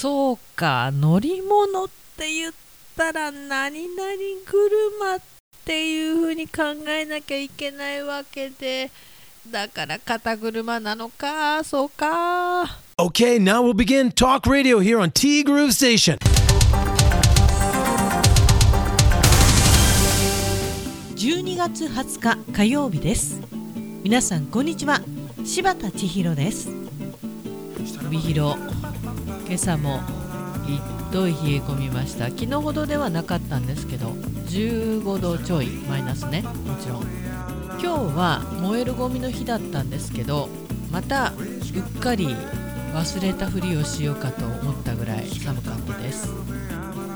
そうか。乗り物って言ったら何々車っていうふうに考えなきゃいけないわけで。だから肩車なのか。そうか。Okay, now we'll begin talk radio here on T Groove Station. 12月20日火曜日です。皆さんこんにちは。柴田千尋です。帯広今朝もひどい冷え込みました。昨日ほどではなかったんですけど15度ちょいマイナスね。もちろん。今日は燃えるゴミの日だったんですけどまたうっかり忘れたふりをしようかと思ったぐらい寒かったです。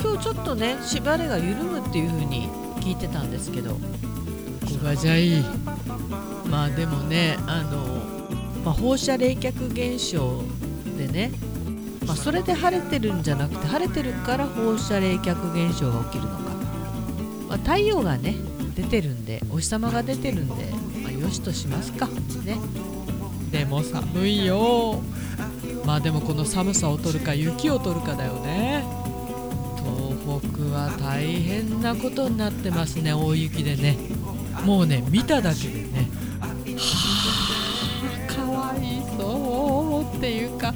今日ちょっとね縛りが緩むっていう風に聞いてたんですけど。小がじゃい。まあでもねあの、まあ、放射冷却現象でね、まあ、それで晴れてるんじゃなくて晴れてるから放射冷却現象が起きるのか、まあ、太陽がね出てるんでお日様が出てるんで、まあ、よしとしますか。ね。でも寒いよ。まあでもこの寒さを取るか雪を取るかだよね。東北は大変なことになってますね大雪でね。もうね見ただけでねはあかわいそうっていうか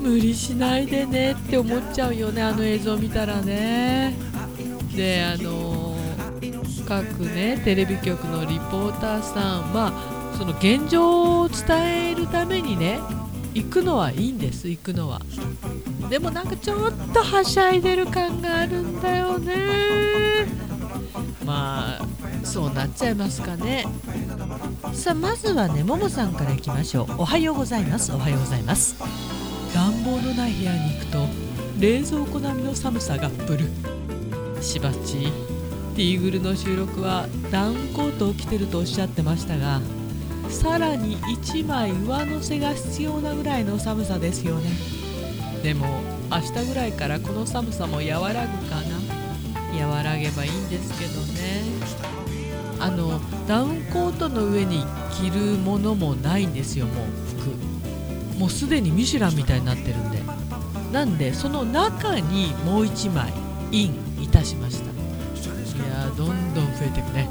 無理しないでねって思っちゃうよねあの映像見たらね。であの各ねテレビ局のリポーターさんまあその現状を伝えるためにね行くのはいいんです行くのは。でもなんかちょっとはしゃいでる感があるんだよね。まあそうなっちゃいますかね。さあまずはねももさんからいきましょう。おはようございますおはようございます。暖房のない部屋に行くと冷蔵庫並みの寒さがぶる。しばちティーグルの収録はダウンコートを着てるとおっしゃってましたがさらに1枚上乗せが必要なぐらいの寒さですよね。でも明日ぐらいからこの寒さも和らぐかな。和らげばいいんですけどね。あのダウンコートの上に着るものもないんですよもう。もうすでにミシュランみたいになってるんで。なんでその中にもう1枚インいたしました。いやーどんどん増えていくね。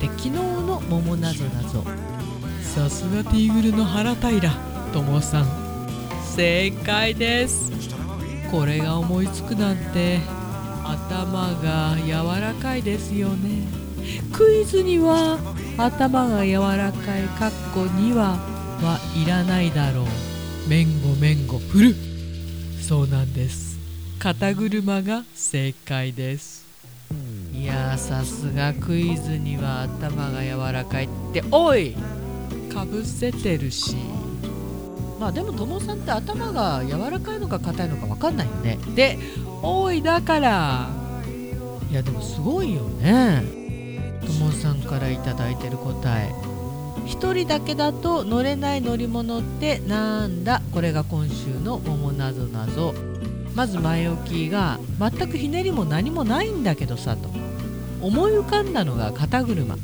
で昨日の「桃なぞなぞ」さすがティーグルの原平友さん。正解です。これが思いつくなんて頭が柔らかいですよね。クイズには頭が柔らかいかっこにははい。らない。だろうめんごめんご振るそうなんです肩車が正解ですい。やーさすがクイズには頭が柔らかい。っておい。かぶせてるしまあでも友さんって頭が柔らかい。のか硬い。のか分かんない。よねでおい。だからい。やでもすごい。よね友さんから頂い。てる答え一人だけだと乗れない乗り物ってなんだ？これが今週の「桃なぞなぞ」まず前置きが全くひねりも何もないんだけどさと。思い浮かんだのが肩車。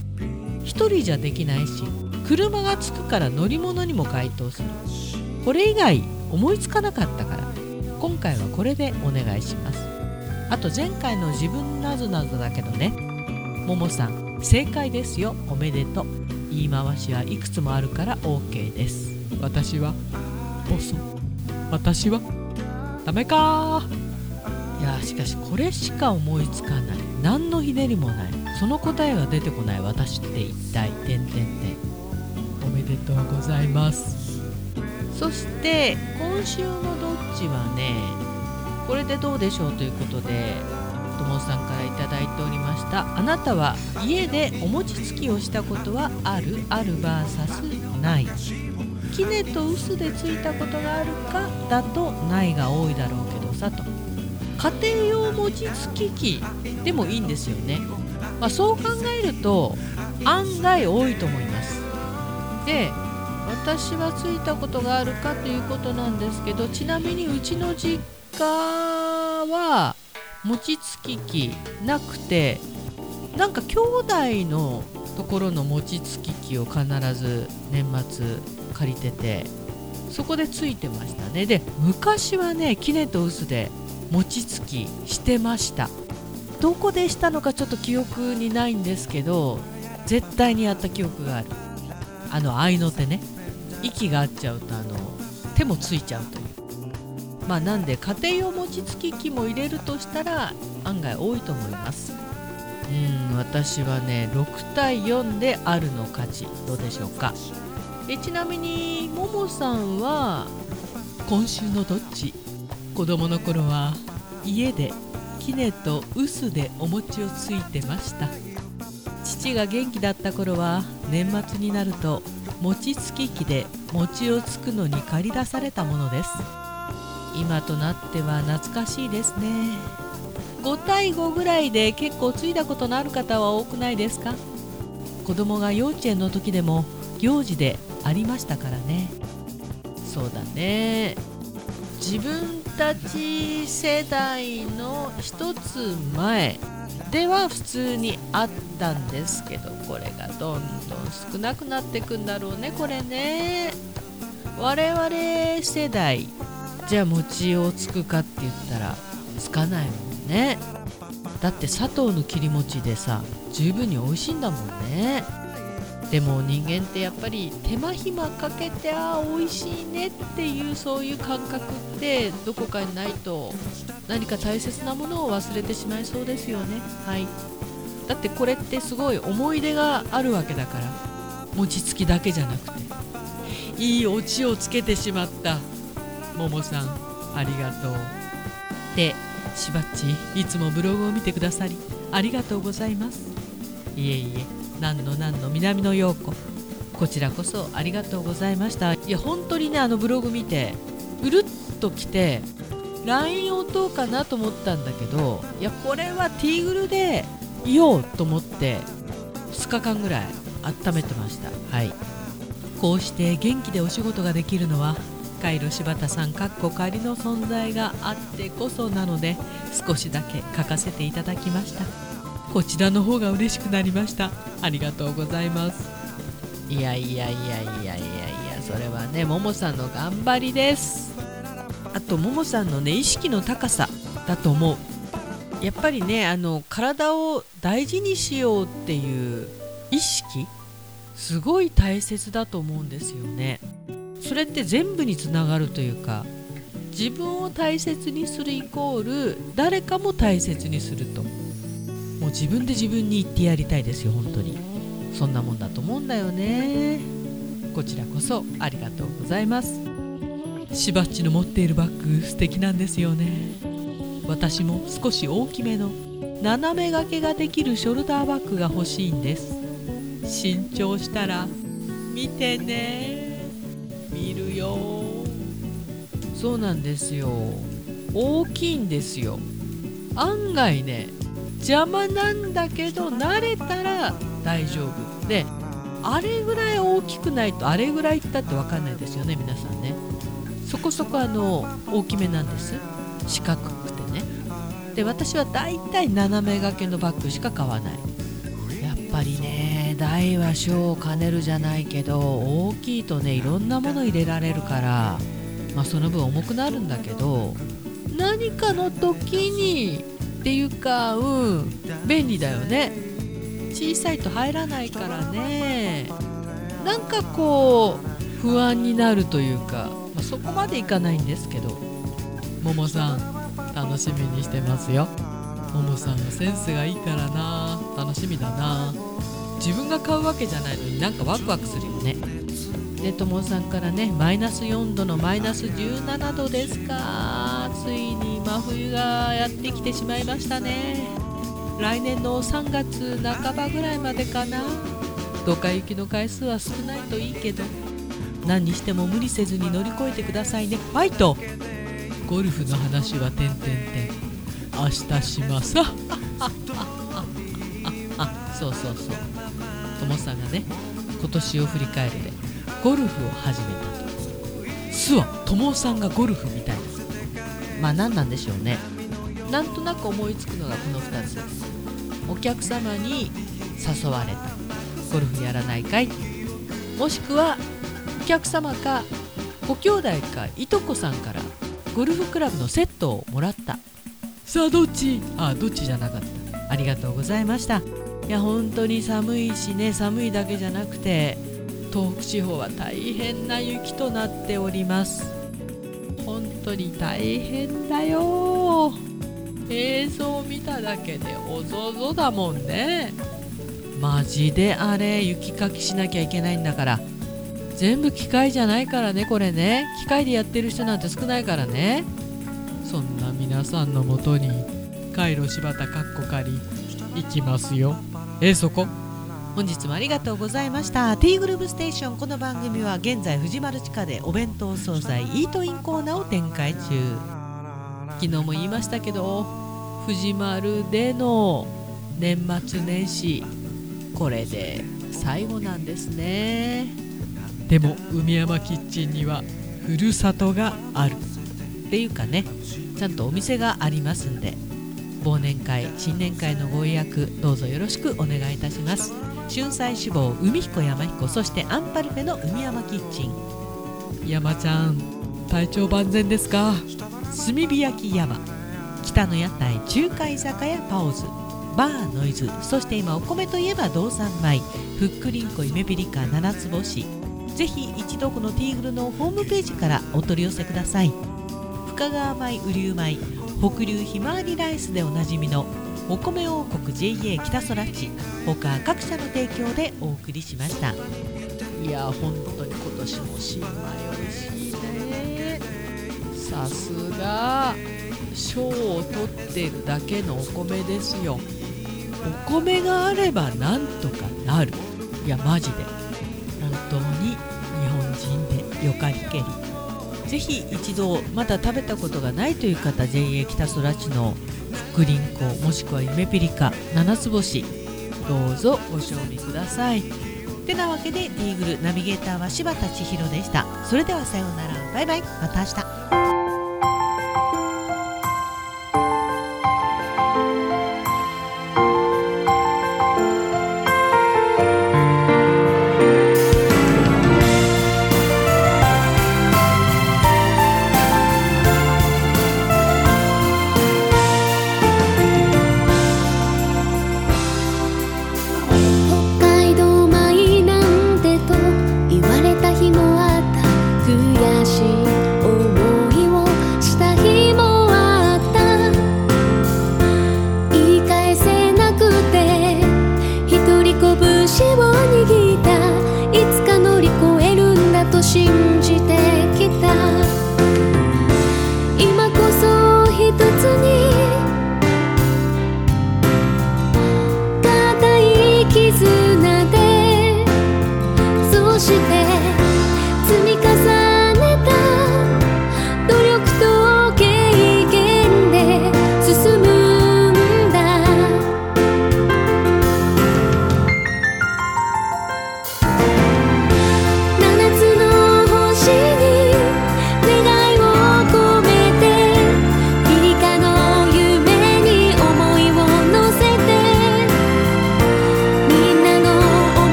一人じゃできないし車がつくから乗り物にも該当する。これ以外思いつかなかったから。今回はこれでお願いします。あと前回の自分なぞなぞだけどね。ももさん正解ですよ。おめでとう。言い回しはいくつもあるから OK です。私はボソ私はダメか。いやしかしこれしか思いつかない。何のひねりもない。その答えが出てこない。私って一体。点々点おめでとうございます。そして今週のどっちはねこれでどうでしょうということでともさんから頂いておりました。あなたは家でお餅つきをしたことはある？ある VS ない。キネと薄でついたことがあるか？だとないが多いだろうけどさと。家庭用餅つき機でもいいんですよね、まあ、そう考えると案外多いと思います。で私はついたことがあるかということなんですけどちなみにうちの実家は餅つき機なくてなんか兄弟のところの餅つき機を必ず年末借りててそこでついてましたね。で昔はねキネと臼で餅つきしてました。どこでしたのかちょっと記憶にないんですけど絶対にやった記憶がある。あの合いの手ね。息が合っちゃうとあの手もついちゃうという。まあなんで家庭用餅つき機も入れるとしたら案外多いと思います。うん私はね6対4であるの勝ちどうでしょうか。でちなみにももさんは今週のどっち？子供の頃は家でキネと臼でお餅をついてました。父が元気だった頃は年末になると餅つき機で餅をつくのに駆り出されたものです。今となっては懐かしいですね。5対5ぐらいで結構ついだことのある方は多くないですか？子供が幼稚園の時でも行事でありましたからね。そうだね。自分たち世代の一つ前では普通にあったんですけどこれがどんどん少なくなっていくんだろうねこれね。我々世代じゃあ餅をつくかって言ったらつかないもんね。だって砂糖の切り餅でさ十分に美味しいんだもんね。でも人間ってやっぱり手間暇かけてああ美味しいねっていうそういう感覚ってどこかにないと何か大切なものを忘れてしまいそうですよね。はい。だってこれってすごい思い出があるわけだから。餅つきだけじゃなくて。いいオチをつけてしまった。ももさんありがとう。でしばっちいつもブログを見てくださりありがとうございます。いえいえ何の何の南の陽子。こちらこそありがとうございました。いや本当にねあのブログ見てうるっと来て LINE を打うかなと思ったんだけどいやこれはティーグルでいようと思って2日間ぐらい温めてました。はい。こうして元気でお仕事ができるのはカイロ柴田さんかっこ仮の存在があってこそなので少しだけ書かせていただきました。こちらの方が嬉しくなりました。ありがとうございます。いやいやいやいやいやいやそれはねももさんの頑張りです。あとももさんのね意識の高さだと思う。やっぱりねあの体を大事にしようっていう意識すごい大切だと思うんですよねそれって全部につながるというか自分を大切にするイコール誰かも大切にすると。もう自分で自分に言ってやりたいですよ本当に。そんなもんだと思うんだよね。こちらこそありがとうございます。しばっちの持っているバッグ素敵なんですよね。私も少し大きめの斜め掛けができるショルダーバッグが欲しいんです。新調したら見てね。そうなんですよ。大きいんですよ。案外ね邪魔なんだけど慣れたら大丈夫。であれぐらい大きくないとあれぐらいいったって分かんないですよね皆さんね。そこそこあの大きめなんです。四角くてね。で私はだいたい斜め掛けのバッグしか買わない。やっぱりね大は小を兼ねるじゃないけど大きいとねいろんなもの入れられるからまあその分重くなるんだけど何かの時にっていうかうん便利だよね。小さいと入らないからね。なんかこう不安になるというか、まあ、そこまでいかないんですけど。ももさん楽しみにしてますよ。ももさんのセンスがいいからな。楽しみだな。自分が買うわけじゃないのになんかワクワクするよね。でともさんからねマイナス4度のマイナス17度ですか。ついに真冬がやってきてしまいましたね。来年の3月半ばぐらいまでかな。ドカ雪の回数は少ないといいけど。何にしても無理せずに乗り越えてくださいね。ファイト。ゴルフの話はてんてんてん明日します。あ あそうそうそう。ともさんがね今年を振り返るでゴルフを始めたと。すわともさんがゴルフみたいです。まあ何なんでしょうね。なんとなく思いつくのがこの2つです。お客様に誘われた。ゴルフやらないかい。もしくはお客様かご兄弟かいとこさんからゴルフクラブのセットをもらった。さあどっち？あどっちじゃなかった。ありがとうございました。いや本当に寒いしね。寒いだけじゃなくて東北地方は大変な雪となっております。本当に大変だよ。映像を見ただけでおぞぞだもんね。マジであれ。雪かきしなきゃいけないんだから。全部機械じゃないからねこれね。機械でやってる人なんて少ないからね。そんな皆さんのもとにカイロ柴田かっこかり行きますよ。えそこ。本日もありがとうございました。T グループステーション。この番組は現在藤丸地下でお弁当惣菜イートインコーナーを展開中。昨日も言いましたけど藤丸での年末年始これで最後なんですね。でも海山キッチンにはふるさとがある。っていうかねちゃんとお店がありますんで忘年会新年会のご予約どうぞよろしくお願いいたします。春菜志望海彦山彦そしてアンパルフェの海山キッチン。山ちゃん体調万全ですか？炭火焼き山。北の屋台中華居酒屋パオズ。バーノイズ。そして今お米といえば道産米ふっくりんこ夢ピリカ七つ星。ぜひ一度このティーグルのホームページからお取り寄せください。深川米雨竜米北流ひまわりライスでおなじみのお米王国 JA 北空地他各社の提供でお送りしました。いや本当に今年も新米美味しいね。さすが賞を取ってるだけのお米ですよ。お米があればなんとかなる。いやマジで。本当に日本人でよかりけり。ぜひ一度まだ食べたことがないという方 JA 北空地のグリンコもしくは夢ピリカ七つ星。どうぞご賞味ください。てなわけでイーグルナビゲーターは柴田千尋でした。それではさようなら。バイバイ。また明日。